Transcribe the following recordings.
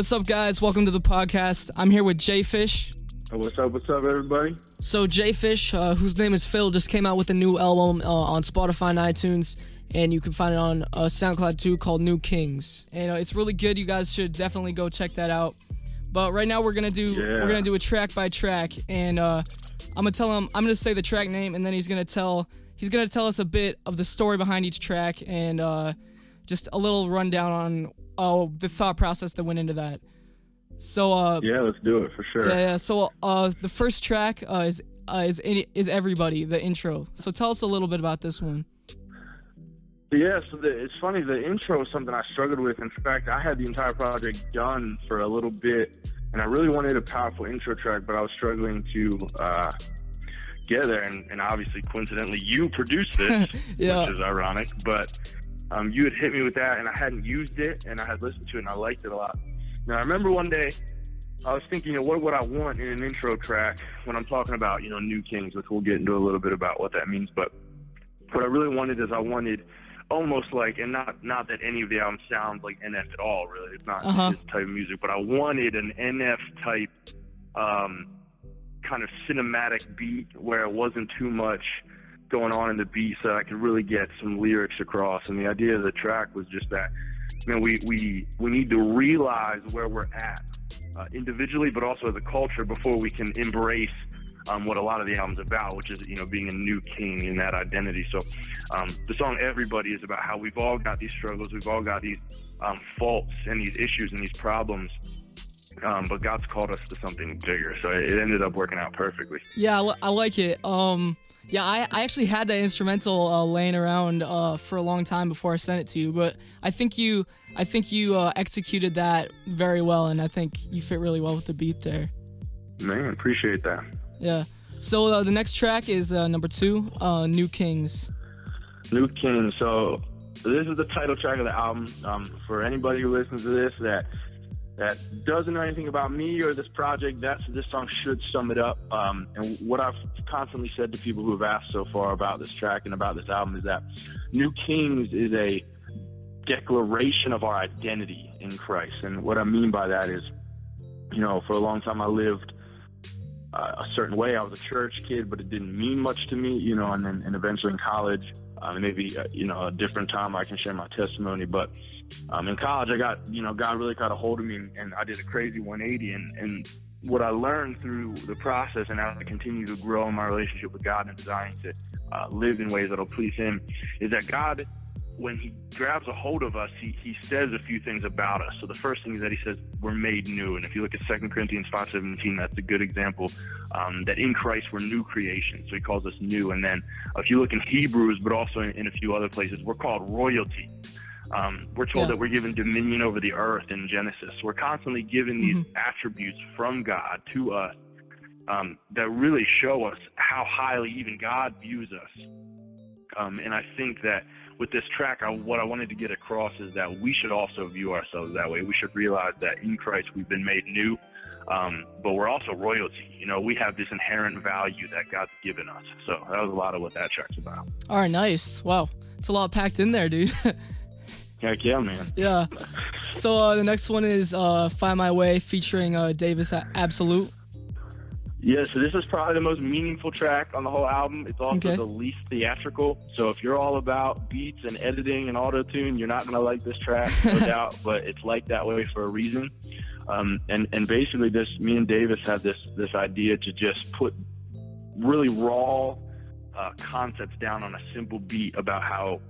what's up, guys? Welcome to the podcast. I'm here with Jay Fish. What's up? What's up, everybody? So, Jay Fish, uh, whose name is Phil, just came out with a new album uh, on Spotify and iTunes, and you can find it on uh, SoundCloud too, called New Kings. And uh, it's really good. You guys should definitely go check that out. But right now, we're gonna do Yeah. we're gonna do a track by track, and uh, I'm gonna tell him I'm gonna say the track name, and then he's gonna tell he's gonna tell us a bit of the story behind each track, and uh, just a little rundown on oh the thought process that went into that. So uh, Yeah, let's do it for sure. yeah, yeah. So uh, the first track uh, is uh, is is everybody the intro. So tell us a little bit about this one. Yeah, so the, it's funny. The intro is something I struggled with. In fact, I had the entire project done for a little bit, and I really wanted a powerful intro track, but I was struggling to uh, get there. And, and obviously, coincidentally, you produced this, Yeah. which is ironic. But um, you had hit me with that, and I hadn't used it, and I had listened to it, and I liked it a lot. Now, I remember one day I was thinking, you know, what would I want in an intro track when I'm talking about, you know, New Kings, which we'll get into a little bit about what that means. But what I really wanted is I wanted almost like, and not not that any of the albums sound like NF at all, really. It's not Uh-huh. his type of music, but I wanted an NF type um, kind of cinematic beat where it wasn't too much going on in the beat, so I could really get some lyrics across. And the idea of the track was just that, know, we we we need to realize where we're at uh, individually, but also as a culture before we can embrace um, what a lot of the album's about, which is you know being a new king in that identity. So um, the song "Everybody" is about how we've all got these struggles, we've all got these um, faults and these issues and these problems. Um, but God's called us to something bigger, so it ended up working out perfectly. Yeah, I, li- I like it. Um, yeah, I, I actually had that instrumental uh, laying around uh, for a long time before I sent it to you, but I think you I think you uh, executed that very well, and I think you fit really well with the beat there. Man, appreciate that. Yeah. So uh, the next track is uh, number two, uh, New Kings. New Kings. So this is the title track of the album. Um, for anybody who listens to this that that doesn't know anything about me or this project, that's this song should sum it up. Um, and what I've constantly said to people who have asked so far about this track and about this album is that New Kings is a declaration of our identity in Christ. And what I mean by that is, you know, for a long time I lived uh, a certain way. I was a church kid, but it didn't mean much to me, you know. And then, and eventually in college, uh, maybe uh, you know, a different time I can share my testimony. But um, in college, I got, you know, God really got a hold of me, and, I did a crazy 180. And, and what I learned through the process, and as I continue to grow in my relationship with God and desiring to uh, live in ways that'll please Him, is that God when he grabs a hold of us, he, he says a few things about us. So the first thing is that he says we're made new. And if you look at 2 Corinthians 5.17, that's a good example um, that in Christ we're new creation. So he calls us new. And then if you look in Hebrews, but also in, in a few other places, we're called royalty. Um, we're told Yeah. that we're given dominion over the earth in Genesis. We're constantly given these attributes from God to us um, that really show us how highly even God views us. Um, and I think that with this track, I, what I wanted to get across is that we should also view ourselves that way. We should realize that in Christ we've been made new, um, but we're also royalty. You know, we have this inherent value that God's given us. So that was a lot of what that track's about. All right, nice. Wow, it's a lot packed in there, dude. Heck yeah, man. yeah. So uh, the next one is uh, "Find My Way" featuring uh, Davis Absolute. Yeah, so this is probably the most meaningful track on the whole album. It's also Okay. the least theatrical. So if you're all about beats and editing and auto tune, you're not gonna like this track, no doubt. But it's like that way for a reason. Um, and and basically, this me and Davis had this this idea to just put really raw uh, concepts down on a simple beat about how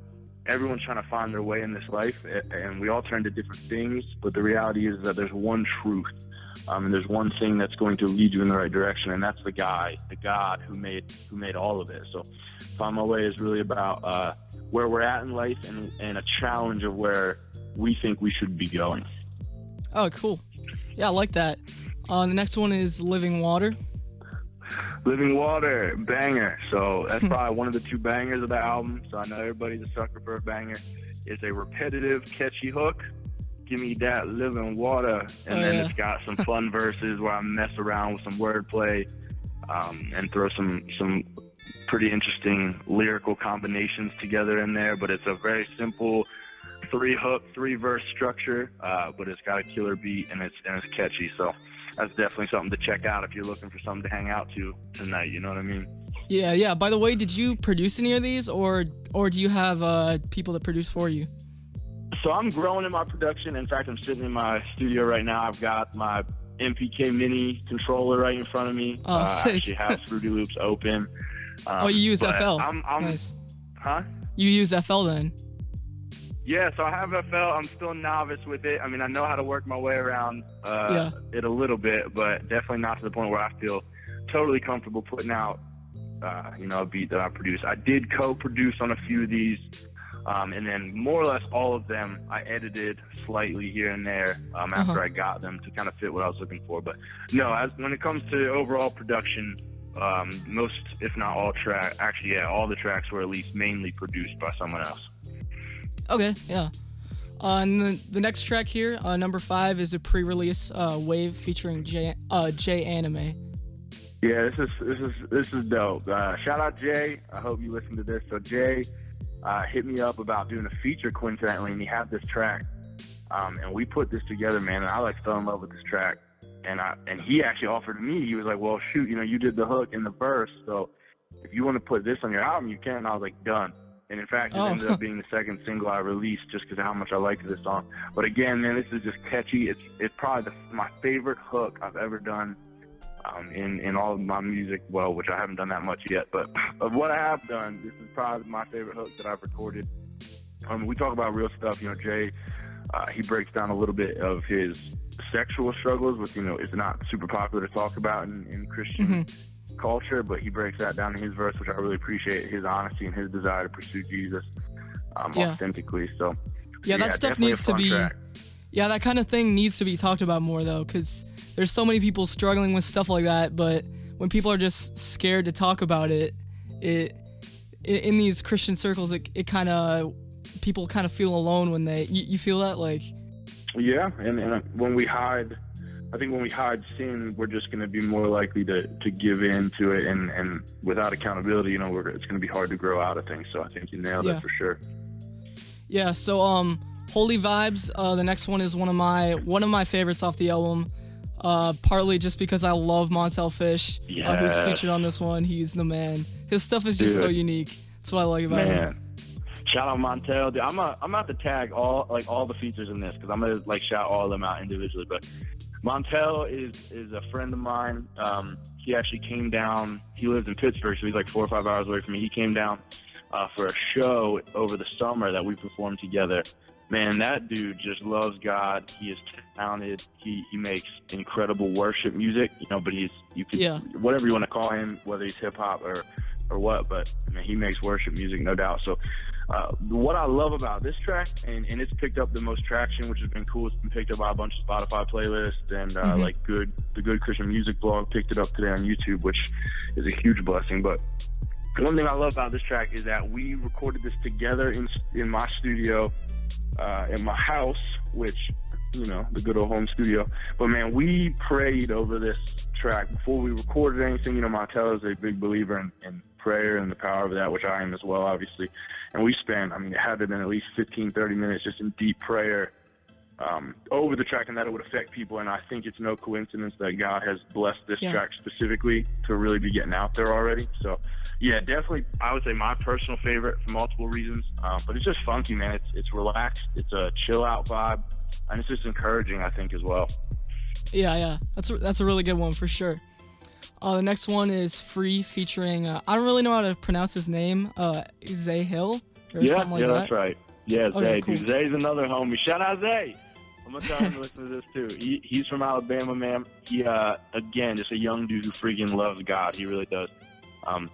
everyone's trying to find their way in this life, and we all turn to different things. But the reality is that there's one truth um, and there's one thing that's going to lead you in the right direction, and that's the guy, the God who made who made all of it. So, find my way is really about uh, where we're at in life and, and a challenge of where we think we should be going. Oh, cool. Yeah, I like that. Uh, the next one is "Living Water." Living Water, banger. So that's probably one of the two bangers of the album. So I know everybody's a sucker for a banger. It's a repetitive, catchy hook. Give me that living water, and Oh, then yeah. it's got some fun verses where I mess around with some wordplay, um, and throw some some pretty interesting lyrical combinations together in there. But it's a very simple, three hook, three verse structure, uh, but it's got a killer beat and it's and it's catchy. So that's definitely something to check out if you're looking for something to hang out to tonight. You know what I mean? Yeah, yeah. By the way, did you produce any of these, or or do you have uh, people that produce for you? So I'm growing in my production. In fact, I'm sitting in my studio right now. I've got my MPK Mini controller right in front of me. Oh, uh, sick. actually has Fruity Loops open. Um, oh, you use FL. I'm, I'm, nice. Huh? You use FL then? Yeah, so I have FL. I'm still novice with it. I mean, I know how to work my way around uh, Yeah. it a little bit, but definitely not to the point where I feel totally comfortable putting out, uh, you know, a beat that I produce. I did co-produce on a few of these, um, and then more or less all of them I edited slightly here and there um, after Uh-huh. I got them to kind of fit what I was looking for. But no, as, when it comes to overall production, um, most, if not all track, actually, yeah, all the tracks were at least mainly produced by someone else. Okay, yeah. Uh, the, the next track here, uh, number five, is a pre-release uh, wave featuring J, uh, J Anime. Yeah, this is this is this is dope. Uh, shout out Jay. I hope you listen to this. So Jay uh, hit me up about doing a feature coincidentally, and he had this track, um, and we put this together, man. And I like fell in love with this track, and I and he actually offered me. He was like, "Well, shoot, you know, you did the hook and the verse, so if you want to put this on your album, you can." And I was like, "Done." And in fact, it Oh. ended up being the second single I released just because of how much I liked this song. But again, man, this is just catchy. It's it's probably the, my favorite hook I've ever done um, in in all of my music. Well, which I haven't done that much yet, but of what I have done, this is probably my favorite hook that I've recorded. Um, we talk about real stuff. You know, Jay, uh, he breaks down a little bit of his sexual struggles, which you know is not super popular to talk about in, in Christian Mhm. Culture, but he breaks that down in his verse, which I really appreciate his honesty and his desire to pursue Jesus um, Yeah. authentically. So, Yeah, that stuff needs to be. track. Yeah, that kind of thing needs to be talked about more though, because there's so many people struggling with stuff like that. But when people are just scared to talk about it, it in these Christian circles, it, it kind of people kind of feel alone when they. You, you feel that like. Yeah, and, and when we hide, I think when we hide sin, we're just going to be more likely to, to give in to it, and, and without accountability, you know, we're, it's going to be hard to grow out of things. So I think you nailed Yeah. it for sure. Yeah, so um Holy Vibes, uh the next one is one of my one of my favorites off the album. Uh partly just because I love Montell Fish, uh, who's featured on this one. He's the man. His stuff is just so unique. That's what I like about him. Shout out Montell. Dude, I'm a, I'm about to tag all like all the features in this because I'm gonna like shout all of them out individually. But Montell is is a friend of mine. Um, he actually came down. He lives in Pittsburgh, so he's like four or five hours away from me. He came down uh, for a show over the summer that we performed together. Man, that dude just loves God. He is talented. He he makes incredible worship music. You know, but he's you can Yeah. whatever you want to call him, whether he's hip hop or or what, but I mean, he makes worship music, no doubt. So, uh, what I love about this track, and, and it's picked up the most traction, which has been cool. It's been picked up by a bunch of Spotify playlists, and uh, Mhm. like good, the Good Christian Music blog picked it up today on YouTube, which is a huge blessing. But one thing I love about this track is that we recorded this together in in my studio, uh, in my house, which you know the good old home studio. But man, we prayed over this track before we recorded anything. You know, Montell is a big believer in, in prayer and the power of that, which I am as well, obviously. And we spent, I mean, it had to have been at least 15, 30 minutes just in deep prayer um, over the track and that it would affect people. And I think it's no coincidence that God has blessed this Yeah. track specifically to really be getting out there already. So, yeah, definitely, I would say my personal favorite for multiple reasons. Um, but it's just funky, man. It's, it's relaxed, it's a chill out vibe, and it's just encouraging, I think, as well. Yeah, yeah. That's a, that's a really good one for sure. Uh, the next one is Free featuring uh, I don't really know how to pronounce his name. Uh, Zay Hill or yeah, something like yeah, that. that's right. Yeah, Okay, Zay, cool. dude. Zay's another homie. Shout out Zay. I'm gonna tell him to listen to this too. He, he's from Alabama, man. He uh, again, just a young dude who freaking loves God. He really does. Um,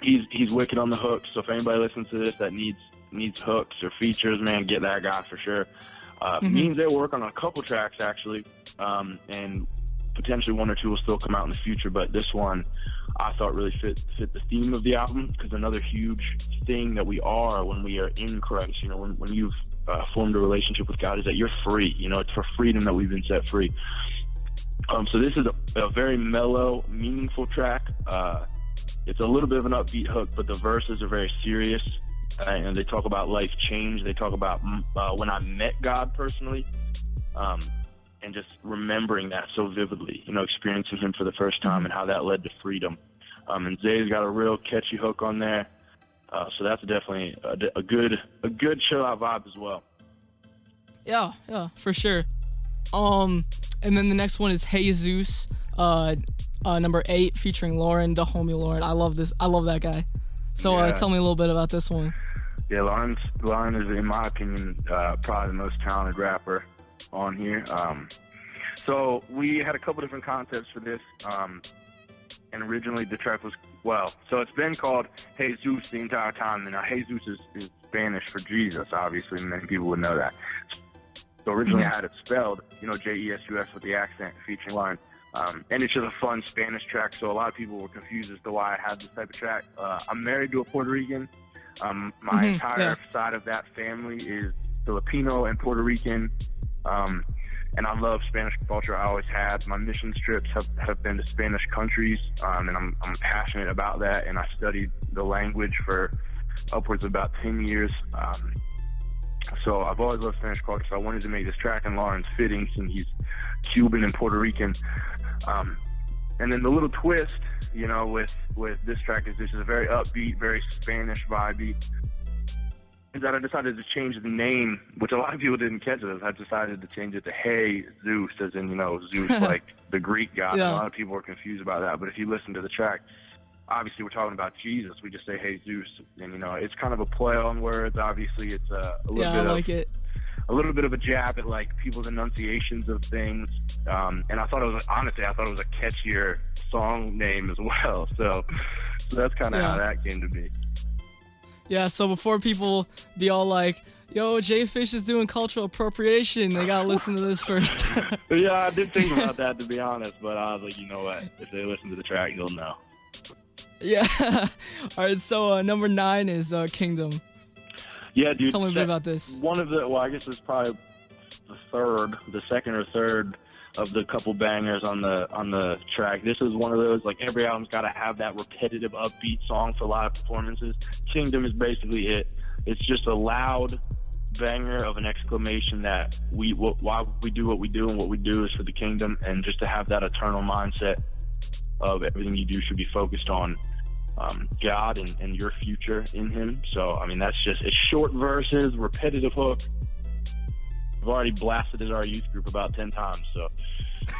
he's he's wicked on the hooks. So if anybody listens to this that needs needs hooks or features, man, get that guy for sure. Uh, Mhm. Me and Zay work on a couple tracks actually, um, and potentially one or two will still come out in the future. But this one, I thought really fit fit the theme of the album because another huge thing that we are when we are in Christ, you know, when when you've uh, formed a relationship with God, is that you're free. You know, it's for freedom that we've been set free. Um, so this is a, a very mellow, meaningful track. Uh, it's a little bit of an upbeat hook, but the verses are very serious. and they talk about life change. They talk about uh, when I met God personally, um, and just remembering that so vividly. You know, experiencing Him for the first time Mm-hmm. and how that led to freedom. Um, and Zay's got a real catchy hook on there, uh, so that's definitely a, a good a good chill out vibe as well. Yeah, yeah, for sure. Um, and then the next one is Jesus, uh, uh, number eight, featuring Lauren, the homie Lauren. I love this. I love that guy. So uh, tell me a little bit about this one. Yeah, Lauren, Lauren is, in my opinion, uh, probably the most talented rapper on here. Um, so we had a couple different concepts for this. Um, and originally the track was, well, so it's been called Jesus the entire time. And now Jesus is, is Spanish for Jesus, obviously. Many people would know that. So originally I had it spelled, you know, J E S U S with the accent featuring Lauren. Um, and it's just a fun Spanish track, so a lot of people were confused as to why I had this type of track. Uh, I'm married to a Puerto Rican. Um, my Mhm, entire yeah. side of that family is Filipino and Puerto Rican. Um, and I love Spanish culture. I always have. My mission trips have, have been to Spanish countries, um, and I'm, I'm passionate about that. And I studied the language for upwards of about 10 years. Um, so I've always loved Spanish culture. So I wanted to make this track, and Lawrence fitting since he's Cuban and Puerto Rican. Um, and then the little twist, you know, with with this track is this is a very upbeat, very Spanish vibey. Is that I decided to change the name, which a lot of people didn't catch it. I decided to change it to Hey Zeus, as in you know Zeus, like the Greek god. Yeah. A lot of people were confused about that. But if you listen to the track, obviously we're talking about Jesus. We just say Hey Zeus, and you know it's kind of a play on words. Obviously, it's a, a little Yeah, I bit of it. a little bit of a jab at like people's enunciations of things. Um, and I thought it was honestly, I thought it was a catchier song name as well. So, so that's kind of Yeah. how that came to be. Yeah, so before people be all like, yo, Jay Fish is doing cultural appropriation, they gotta listen to this first. Yeah, I did think about that to be honest, but I was like, you know what? If they listen to the track, you'll know. yeah. all right, so uh, number nine is uh, Kingdom. Yeah, dude. Tell me a bit about this. One of the, well, I guess it's probably the third, the second or third of the couple bangers on the on the track. This is one of those like every album's got to have that repetitive upbeat song for live performances. Kingdom is basically it. It's just a loud banger of an exclamation that we wh- why we do what we do and what we do is for the kingdom and just to have that eternal mindset of everything you do should be focused on um, God and, and your future in Him. So, I mean, that's just it's short verses, repetitive hook. I've already blasted it our youth group about ten times, so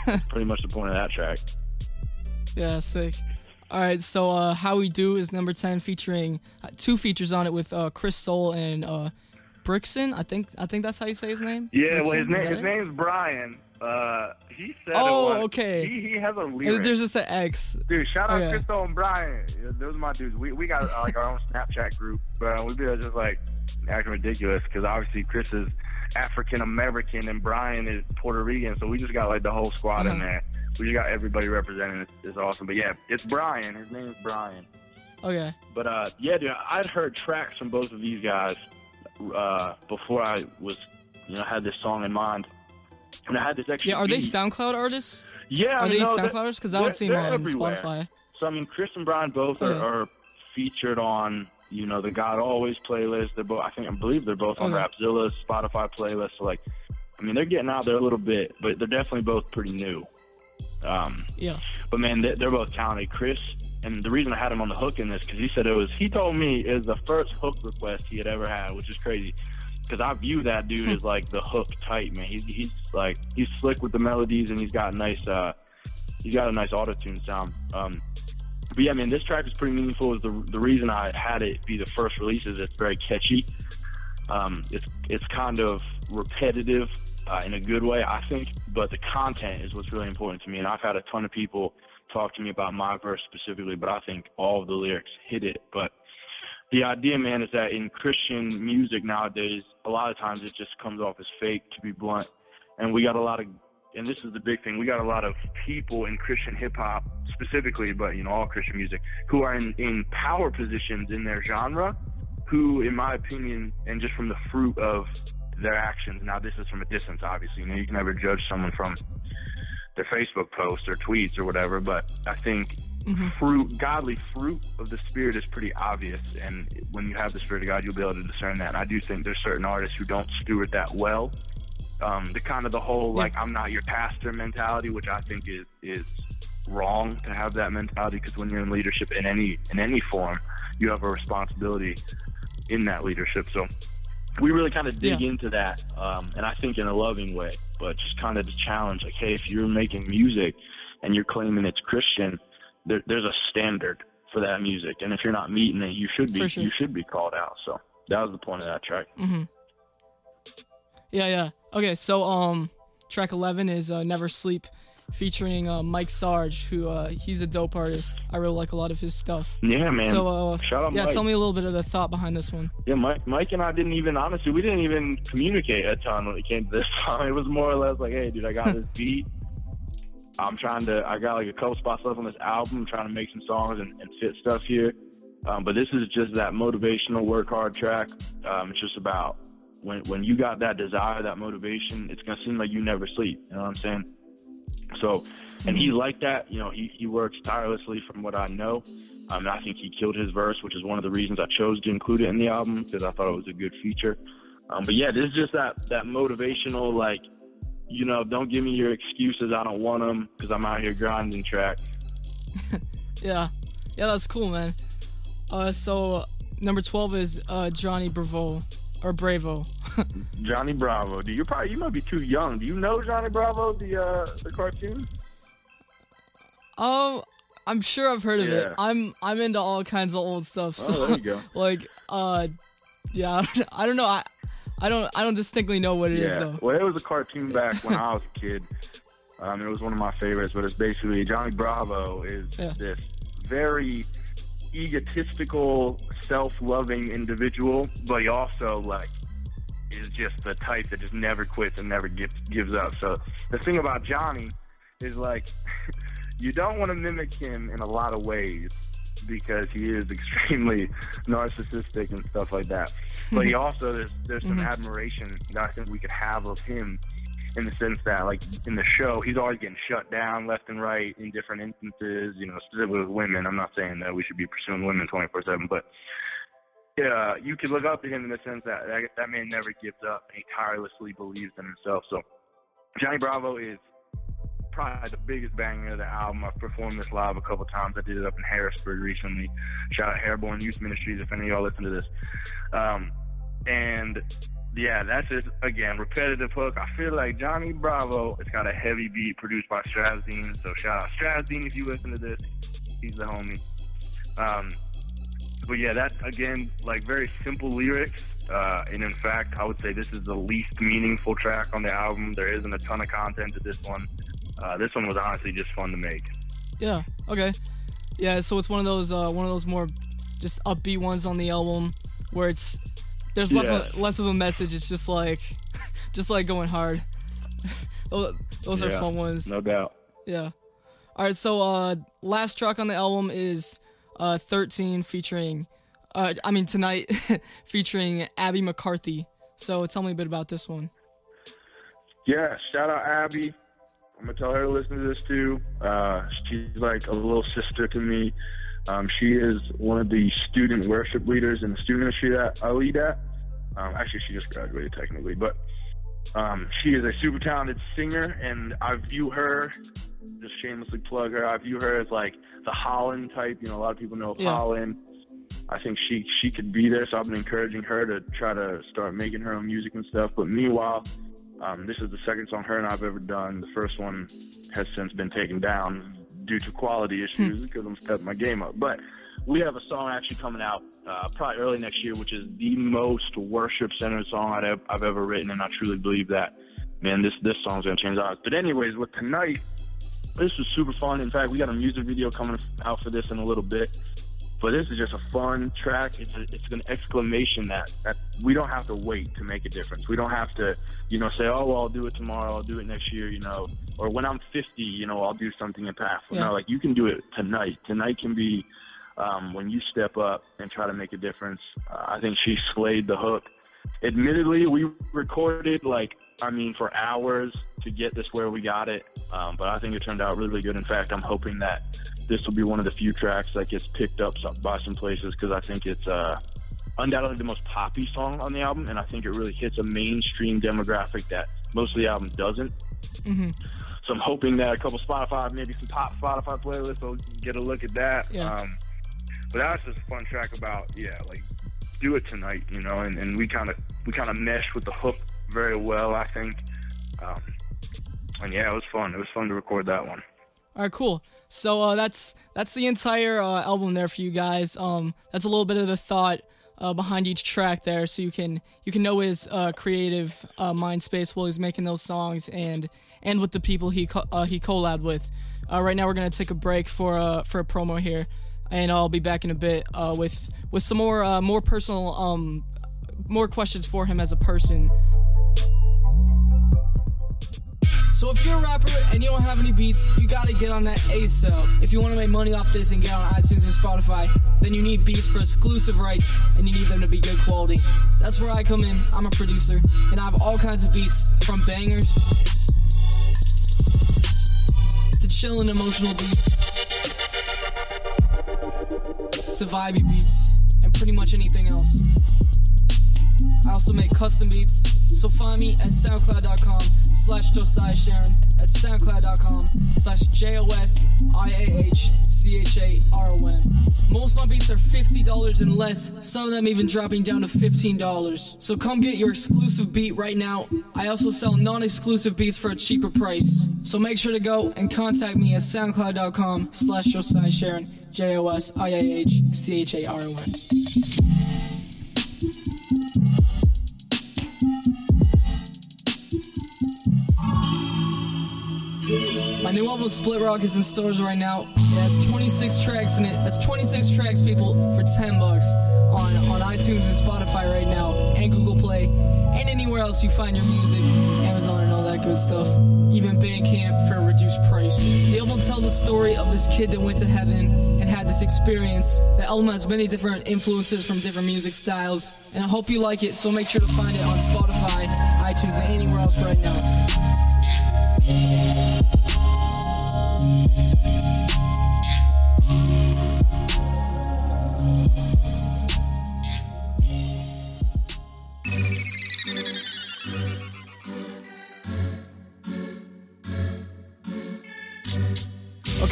pretty much the point of that track. Yeah, sick. All right, so uh, How We Do is number 10 featuring uh, two features on it with uh, Chris Soul and uh, Brixton. I think I think that's how you say his name. Yeah, well, his Brixton? Is name that his it? name's Brian. Uh, he said. Oh, okay. He, he has a lyric. There's just an X. Dude, shout out Okay. Chris Soul and Brian. Those are my dudes. We, we got uh, like our own Snapchat group, but we be just like acting ridiculous because obviously Chris is African American and Brian is Puerto Rican, so we just got like the whole squad in Mhm. there. We just got everybody representing. It's, it's awesome. But yeah, it's Brian. His name is Brian. Okay. But uh, yeah, dude, I'd heard tracks from both of these guys uh, before I was, you know, had this song in mind. And I had this extra. Yeah, are they. SoundCloud artists? Yeah, Are they SoundClouders? Because I don't see them on everywhere. Spotify. So I mean, Chris and Brian both Okay. are, are featured on you know the God Always playlist. They're both, I think, I believe they're both on Okay. Rapzilla's Spotify playlist. So like, I mean, they're getting out there a little bit, but they're definitely both pretty new. Um, Yeah. but man, they, they're both talented. Chris, and the reason I had him on the hook in this because he said it was. He told me it was the first hook request he had ever had, which is crazy. Because I view that dude as like the hook type man. He's he's like he's slick with the melodies and he's got nice uh he's got a nice auto tune sound. Um, but yeah, man, this track is pretty meaningful. Is the the reason I had it be the first release is it's very catchy. Um, it's it's kind of repetitive uh, in a good way, I think. But the content is what's really important to me. And I've had a ton of people talk to me about my verse specifically, but I think all of the lyrics hit it. But the idea, man, is that in Christian music nowadays, a lot of times it just comes off as fake, to be blunt. And we got a lot of, and this is the big thing, we got a lot of people in Christian hip hop specifically, but you know, all Christian music, who are in, in power positions in their genre, who, in my opinion, and just from the fruit of their actions, now this is from a distance, obviously, you know, you can never judge someone from their Facebook posts or tweets or whatever, but I think Mm-hmm. fruit, godly fruit of the Spirit is pretty obvious. And when you have the Spirit of God, you'll be able to discern that. And I do think there's certain artists who don't steward that well. Um, the kind of the whole like I'm not your pastor mentality, which I think is is wrong to have that mentality because when you're in leadership in any in any form, you have a responsibility in that leadership. So we really kind of dig Yeah. into that, um, and I think in a loving way, but just kind of to challenge, like, hey, if you're making music and you're claiming it's Christian, there, there's a standard for that music, and if you're not meeting it, you should be sure. you should be called out. So that was the point of that track. Mm-hmm. Yeah, yeah. Okay, so um, track eleven is uh, "Never Sleep," featuring uh, Mike Sarge, who uh, he's a dope artist. I really like a lot of his stuff. Yeah, man. So uh, Shout out yeah, Mike. tell me a little bit of the thought behind this one. Yeah, Mike, Mike and I didn't even honestly, we didn't even communicate a ton when it came to this song. It was more or less like, hey, dude, I got this beat. I'm trying to, I got like a couple spots left on this album. I'm trying to make some songs and, and fit stuff here. Um, but this is just that motivational work hard track. Um, it's just about when when you got that desire, that motivation, it's gonna seem like you never sleep. You know what I'm saying? So, and he's like that. You know, he he works tirelessly from what I know. Um, and I think he killed his verse, which is one of the reasons I chose to include it in the album because I thought it was a good feature. Um, but yeah, this is just that that motivational, like, you know, don't give me your excuses. I don't want them because I'm out here grinding track. Yeah, yeah, that's cool, man. Uh, so number twelve is uh, Johnny Bravo or Bravo. Johnny Bravo. Do you probably you might be too young? Do you know Johnny Bravo, the uh, the cartoon? Um, I'm sure I've heard of it. Yeah. I'm I'm into all kinds of old stuff. So Oh, there you go. like, uh, yeah, I don't know. I I don't I don't distinctly know what it is yeah. though. Well, it was a cartoon back when I was a kid. Um, it was one of my favorites, but it's basically Johnny Bravo is Yeah. this very egotistical, self-loving individual, but he also like is just the type that just never quits and never gives gives up. So the thing about Johnny is like you don't want to mimic him in a lot of ways because he is extremely narcissistic and stuff like that. But he also there's there's some Mhm. admiration that I think we could have of him in the sense that like in the show he's always getting shut down left and right in different instances, you know, specifically with women. I'm not saying that we should be pursuing women 24 seven, but yeah, you could look up to him in the sense that that, that man never gives up and he tirelessly believes in himself. So Johnny Bravo is probably the biggest banger of the album. I've performed this live a couple times. I did it up in Harrisburg recently. Shout out Hairborn Youth Ministries if any of y'all listen to this. Um, and yeah, that's just again repetitive hook. I feel like Johnny Bravo. It's got a heavy beat produced by Strazdine. So shout out Strazdine if you listen to this. He's the homie. Um, but yeah, that's again like very simple lyrics. Uh, and in fact, I would say this is the least meaningful track on the album. There isn't a ton of content to this one. Uh, this one was honestly just fun to make. Yeah. Okay. Yeah. So it's one of those uh, one of those more just upbeat ones on the album where it's there's less, Yeah. of, less of a message. It's just like just like going hard. those those are Yeah, fun ones. No doubt. Yeah. All right. So uh, last track on the album is uh 13 featuring uh I mean tonight featuring Abby McCarthy. So tell me a bit about this one. Yeah, shout out Abby. I'm gonna tell her to listen to this too. Uh, she's like a little sister to me. Um, she is one of the student worship leaders in the student ministry that I lead at. Um, actually, she just graduated technically, but um, she is a super talented singer, and I view her. Just shamelessly plug her. I view her as like the Hollyn type. You know, a lot of people know Yeah. Hollyn. I think she she could be there, so I've been encouraging her to try to start making her own music and stuff. But meanwhile, um, this is the second song her and I've ever done. The first one has since been taken down due to quality issues because I'm stepping my game up. But we have a song actually coming out uh, probably early next year, which is the most worship-centered song I've, I've ever written, and I truly believe that. Man, this this song's gonna change lives. But anyways, with tonight, this was super fun. In fact, we got a music video coming out for this in a little bit. But this is just a fun track. It's a, it's an exclamation that, that we don't have to wait to make a difference. We don't have to, you know, say, oh, well, I'll do it tomorrow. I'll do it next year, you know, or when I'm 50, you know, I'll do something impactful. Yeah. No, like you can do it tonight. Tonight can be um, when you step up and try to make a difference. Uh, I think she slayed the hook. Admittedly, we recorded like, I mean, for hours to get this where we got it, um, but I think it turned out really, really good. In fact, I'm hoping that this will be one of the few tracks that gets picked up by some places because I think it's uh, undoubtedly the most poppy song on the album, and I think it really hits a mainstream demographic that most of the album doesn't. Mm-hmm. So I'm hoping that a couple Spotify, maybe some pop Spotify playlists will get a look at that. Yeah. Um, but that's just a fun track about yeah, like do it tonight, you know, and, and we kind of we kind of meshed with the hook very well, I think. Um, and yeah, it was fun. It was fun to record that one. All right, cool. So uh, that's that's the entire uh, album there for you guys. Um, that's a little bit of the thought uh, behind each track there, so you can you can know his uh, creative uh, mind space while he's making those songs and and with the people he co- uh, he collabed with. right now, we're gonna take a break for for a promo here, and I'll be back in a bit with with some more more personal um more questions for him as a person. So if you're a rapper and you don't have any beats, you gotta get on that ASAP. If you wanna make money off this and get on iTunes and Spotify, then you need beats for exclusive rights and you need them to be good quality. That's where I come in. I'm a producer and I have all kinds of beats from bangers to chill and emotional beats to vibey beats and pretty much anything else. I also make custom beats, so find me at soundcloud.com slash Josiah Charon. That's soundcloud.com slash J O S I A H C H A R O N. Most of my beats are $50 and less, some of them even dropping down to $15. So come get your exclusive beat right now. I also sell non exclusive beats for a cheaper price. So make sure to go and contact me at soundcloud.com slash Josiah Charon. J new album Split Rock is in stores right now. It has 26 tracks in it. That's 26 tracks, people, for 10 bucks on, on iTunes and Spotify right now, and Google Play, and anywhere else you find your music, Amazon and all that good stuff. Even Bandcamp for a reduced price. The album tells a story of this kid that went to heaven and had this experience. The album has many different influences from different music styles, and I hope you like it, so make sure to find it on Spotify, iTunes, and anywhere else right now.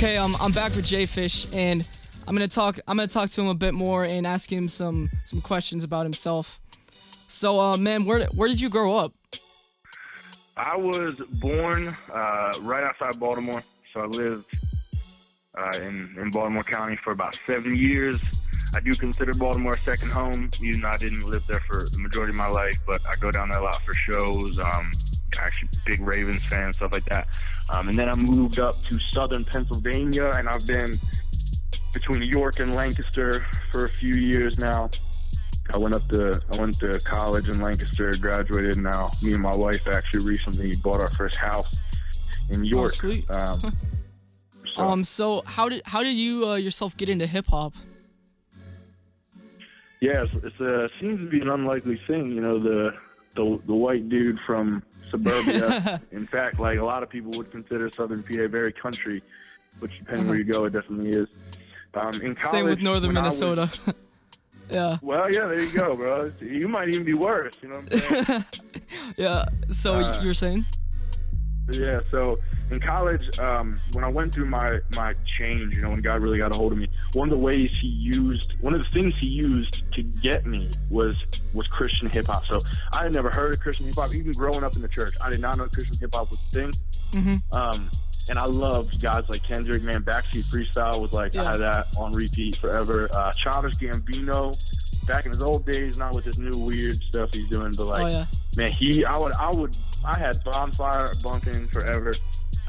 Okay, um, I'm back with Jay Fish, and I'm gonna talk. I'm gonna talk to him a bit more and ask him some some questions about himself. So, uh, man, where where did you grow up? I was born uh, right outside Baltimore, so I lived uh, in in Baltimore County for about seven years. I do consider Baltimore a second home, even though I didn't live there for the majority of my life. But I go down there a lot for shows. Um, actually, big Ravens fan, stuff like that. Um, and then I moved up to southern Pennsylvania, and I've been between York and Lancaster for a few years now. I went up to I went to college in Lancaster, graduated. Now me and my wife actually recently bought our first house in York. Oh, sweet. Um, so, um, so how did how did you uh, yourself get into hip hop? Yeah, it's, it's uh, seems to be an unlikely thing. You know, the the the white dude from suburbia. in fact, like a lot of people would consider Southern PA very country, which depending uh-huh. where you go, it definitely is. Um, in college, Same with Northern Minnesota. Was, yeah. Well, yeah, there you go, bro. You might even be worse. You know what I'm saying? yeah. So uh, you're saying? Yeah. So in college, um, when I went through my my change, you know, when God really got a hold of me, one of the ways He used, one of the things He used to get me was was Christian hip hop. So I had never heard of Christian hip hop, even growing up in the church. I did not know Christian hip hop was a thing. Mm-hmm. Um, and I loved guys like Kendrick, man. Backseat Freestyle was like yeah. I had that on repeat forever. Uh, Childish Gambino, back in his old days, not with this new weird stuff he's doing, but like, oh, yeah. man, he, I would, I would, I had Bonfire bumping forever.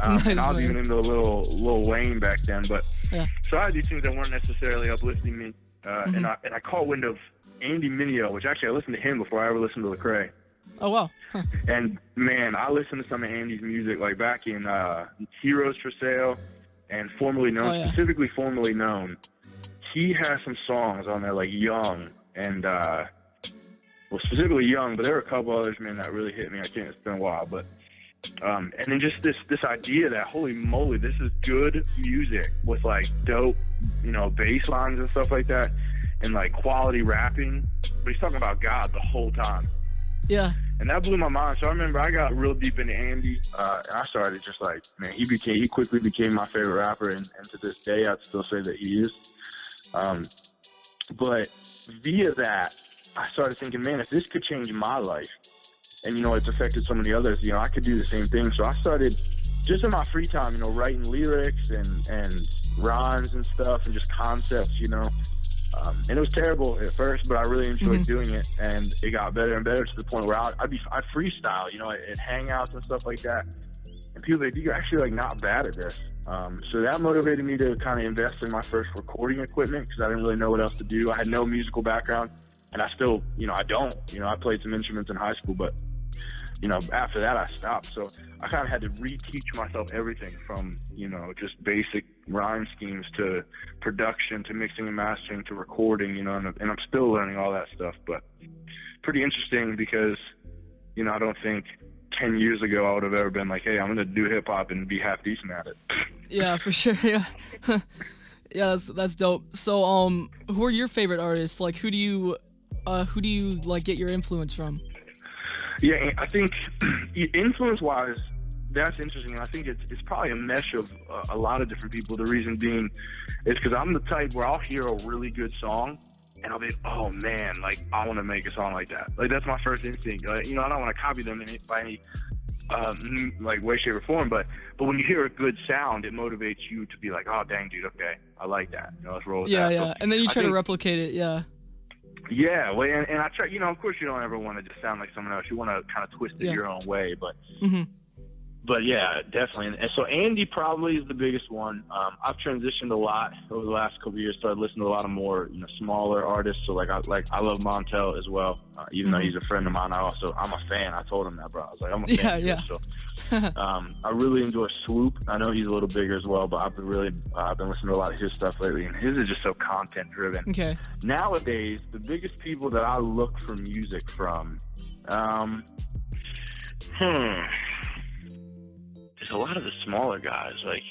Um, nice, and I was even into a little Lil Wayne back then, but yeah. so I had these things that weren't necessarily uplifting me, uh, mm-hmm. and I and I caught wind of Andy Mineo, which actually I listened to him before I ever listened to Lecrae. Oh wow! Huh. And man, I listened to some of Andy's music like back in uh, Heroes for Sale and formerly known, oh, yeah. specifically formerly known. He has some songs on there like Young and uh, well, specifically Young, but there were a couple others, man, that really hit me. I can't. It's been a while, but Um, and then just this this idea that holy moly, this is good music with like dope, you know, bass lines and stuff like that, and like quality rapping. But he's talking about God the whole time. Yeah. And that blew my mind. So I remember I got real deep into Andy, uh, and I started just like, man, he became, he quickly became my favorite rapper, and, and to this day, I'd still say that he is. Um, but via that, I started thinking, man, if this could change my life, and you know, it's affected so many others, you know, I could do the same thing. So I started just in my free time, you know, writing lyrics and and rhymes and stuff, and just concepts, you know. Um, and it was terrible at first, but I really enjoyed Mhm. doing it, and it got better and better to the point where I'd, I'd be I'd freestyle, you know, at, at hangouts and stuff like that. And people like, you're actually like not bad at this. Um, so that motivated me to kind of invest in my first recording equipment because I didn't really know what else to do. I had no musical background, and I still, you know, I don't. You know, I played some instruments in high school, but you know, after that I stopped. So I kind of had to reteach myself everything from, you know, just basic rhyme schemes to production to mixing and mastering to recording, you know, and, and I'm still learning all that stuff. But pretty interesting because, you know, I don't think 10 years ago I would have ever been like, hey, I'm going to do hip hop and be half decent at it. Yeah, for sure. Yeah. yeah, that's that's dope. So, um, who are your favorite artists? Like, who do you, uh, who do you like get your influence from? Yeah, I think influence wise, that's interesting. I think it's, it's probably a mesh of uh, a lot of different people. The reason being is because I'm the type where I'll hear a really good song and I'll be, oh man, like I want to make a song like that. Like that's my first instinct. Like, you know, I don't want to copy them in it by any um, like way, shape, or form. But but when you hear a good sound, it motivates you to be like, oh dang, dude, okay, I like that. You know, let's roll with Yeah, that. yeah. So And then you try to replicate it. Yeah. Yeah, well, and, and I try, you know, of course, you don't ever want to just sound like someone else. You want to kind of twist it Yeah. your own way, but Mhm. But yeah, definitely. And, so Andy probably is the biggest one. Um, I've transitioned a lot over the last couple of years. Started listening to a lot of more, you know, smaller artists. So like I like I love Montell as well. Uh, even though Mhm. he's a friend of mine, I also I'm a fan. I told him that, bro. I was like, I'm a fan. Yeah, yeah. So um, I really enjoy Swoope. I know he's a little bigger as well, but I've been really uh, I've been listening to a lot of his stuff lately, and his is just so content driven Okay. nowadays the biggest people that I look for music from, um, hmm, a lot of the smaller guys. Like,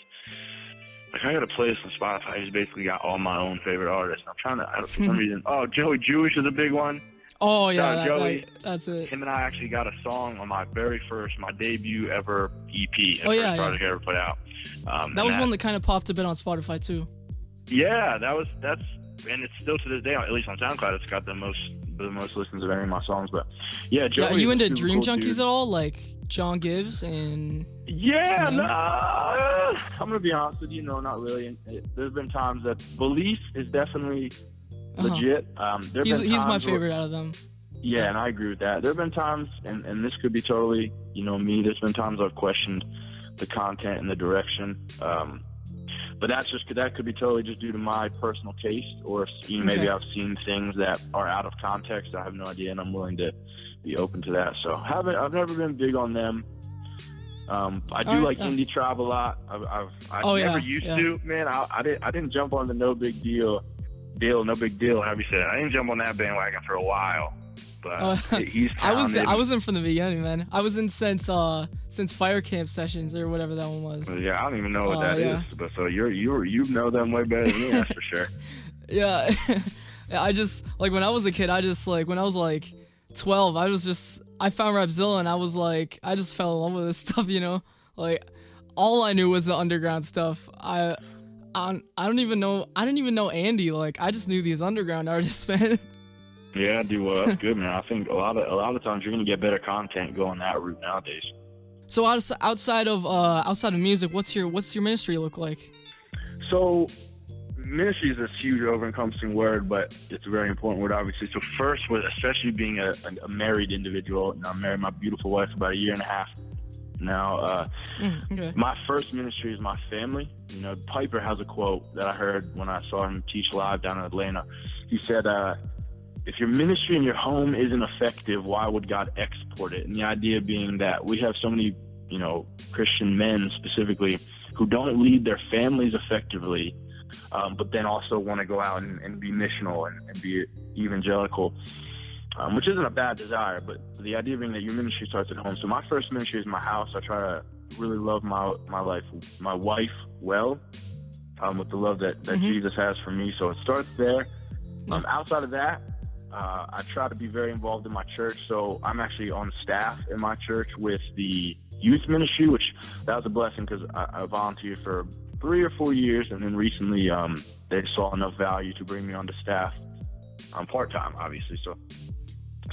like I got a playlist on Spotify. He's basically got all my own favorite artists. I'm trying to, I don't, for some reason, oh, Joey Jewish is a big one. Oh yeah, that- Joey. that- that's it. Him and I actually got a song on my very first, my debut ever EP, Oh, first yeah, yeah. project I ever put out. Um, That was one that kind of popped a bit on Spotify too. Yeah, that was that's and it's still to this day, at least on SoundCloud, it's got the most the most listens of any of my songs. But yeah, Joey. yeah, are you into Dream cool Junkies dude. at all? Like John Givez and Yeah, Yeah. no, uh, I'm gonna be honest with you. No, not really. There's been times that Beleaf is definitely uh-huh. legit. Um, been he's my times where- favorite out of them. yeah, and I agree with that. There have been times, and, and this could be totally, you know, me. There's been times I've questioned the content and the direction. Um, but that's just that could be totally just due to my personal taste, or if, you know, maybe Okay. I've seen things that are out of context. I have no idea, and I'm willing to be open to that. So haven't I've never been big on them. Um, I do right, like yeah. indie tribe a lot. I've, I've I Oh, never yeah, used yeah. to, man. I, I didn't I didn't jump on the no big deal, deal no big deal. How you said? I didn't jump on that bandwagon for a while, but Oh, he's I was talented. I was in from the beginning, man. I was in since uh since fire camp sessions or whatever that one was. Yeah, I don't even know what Oh, that is. yeah. But so you're you you know them way better than me, that's for sure. Yeah. Yeah, I just like when I was a kid, I just like when I was like 12, I was just I found Rapzilla and I was like I just fell in love with this stuff, you know? Like all I knew was the underground stuff. I I, I don't even know I didn't even know Andy like I just knew these underground artists, man. Yeah, I do well. That's good, man. I think a lot of a lot of times you're gonna get better content going that route nowadays. so outside of uh outside of music, what's your what's your ministry look like? So ministry is this huge over-encompassing word, but it's a very important word, obviously. So first, with especially being a, a, a married individual, and I married my beautiful wife about a year and a half now. Uh, Mm, okay. my first ministry is my family. You know, Piper has a quote that I heard when I saw him teach live down in Atlanta. He said, uh, "If your ministry in your home isn't effective, why would God export it?" And the idea being that we have so many, you know, Christian men specifically who don't lead their families effectively, um, but then also want to go out and, and be missional and, and be evangelical. um, which isn't a bad desire, but the idea being that your ministry starts at home. So my first ministry is my house. I try to really love my my life, my wife well, um, with the love that, that Mhm. Jesus has for me. So it starts there. Um, outside of that, uh, I try to be very involved in my church. So I'm actually on staff in my church with the youth ministry, which that was a blessing because I, I volunteered for three or four years, and then recently um, they saw enough value to bring me onto staff um, part time, obviously. So,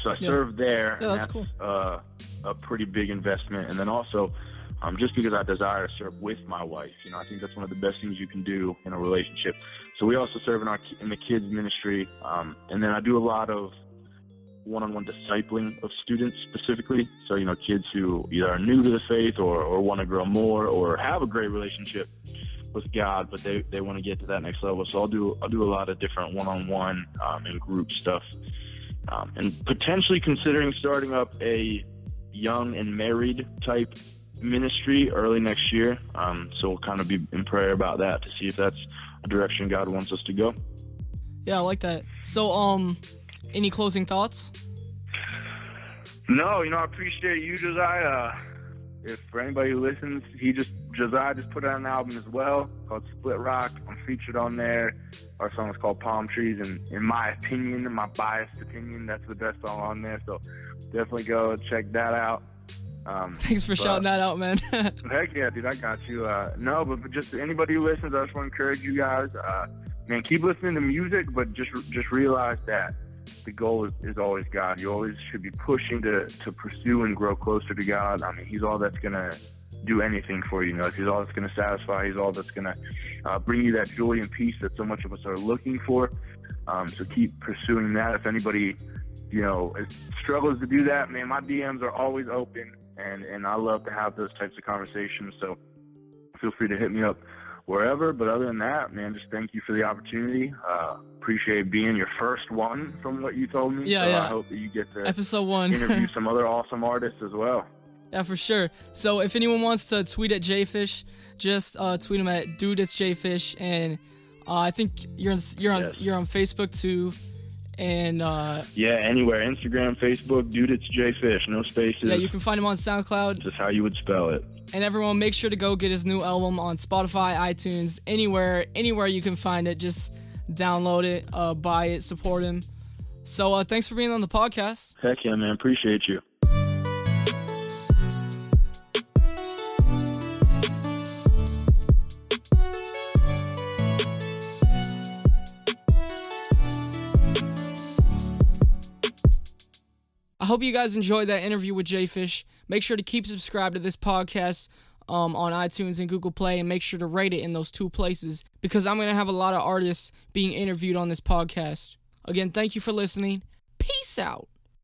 so I Yeah. served there. Yeah, and that's cool. Uh, a pretty big investment, and then also. Um, just because I desire to serve with my wife, you know, I think that's one of the best things you can do in a relationship. So we also serve in our in the kids ministry, um, and then I do a lot of one-on-one discipling of students specifically. So you know, kids who either are new to the faith or, or want to grow more or have a great relationship with God, but they, they want to get to that next level. So I'll do I'll do a lot of different one-on-one um, and group stuff, um, and potentially considering starting up a young and married type ministry early next year. Um, so we'll kind of be in prayer about that to see if that's a direction God wants us to go. Yeah, I like that. So, um, any closing thoughts? No, you know, I appreciate you, Josiah. Uh, if for anybody who listens, he just Josiah just put out an album as well called Split Rock. I'm featured on there. Our song is called Palm Trees, and in my opinion, in my biased opinion, that's the best song on there. So definitely go check that out. Um, Thanks for but- shouting that out, man. Heck yeah, dude, I got you. Uh, no, but but just anybody who listens, I just want to encourage you guys. Uh, man, keep listening to music, but just just realize that the goal is, is always God. You always should be pushing to, to pursue and grow closer to God. I mean, He's all that's gonna do anything for you. You know, He's all that's gonna satisfy. He's all that's gonna uh, bring you that joy and peace that so much of us are looking for. Um, so keep pursuing that. If anybody, you know, struggles to do that, man, my DMs are always open, and and I love to have those types of conversations. So feel free to hit me up wherever. But other than that, man, just thank you for the opportunity. Uh, appreciate being your first one from what you told me. Yeah, so yeah. I hope that you get to Episode one. interview some other awesome artists as well. Yeah, for sure. So if anyone wants to tweet at Jfish, just uh, tweet him at dude it's Jfish, and uh, I think you're on, you're on Yes. you're on Facebook too, and uh, Yeah, anywhere, Instagram, Facebook, dude, it's Jfish, no spaces. yeah, you can find him on SoundCloud. just how you would spell it. And everyone, make sure to go get his new album on Spotify, iTunes, anywhere, anywhere you can find it. Just download it, uh, buy it, support him. So uh, thanks for being on the podcast. Heck yeah, man, appreciate you. Hope you guys enjoyed that interview with Jay Fish. Make sure to keep subscribed to this podcast um, on iTunes and Google Play, and make sure to rate it in those two places because I'm going to have a lot of artists being interviewed on this podcast. Again, thank you for listening. Peace out.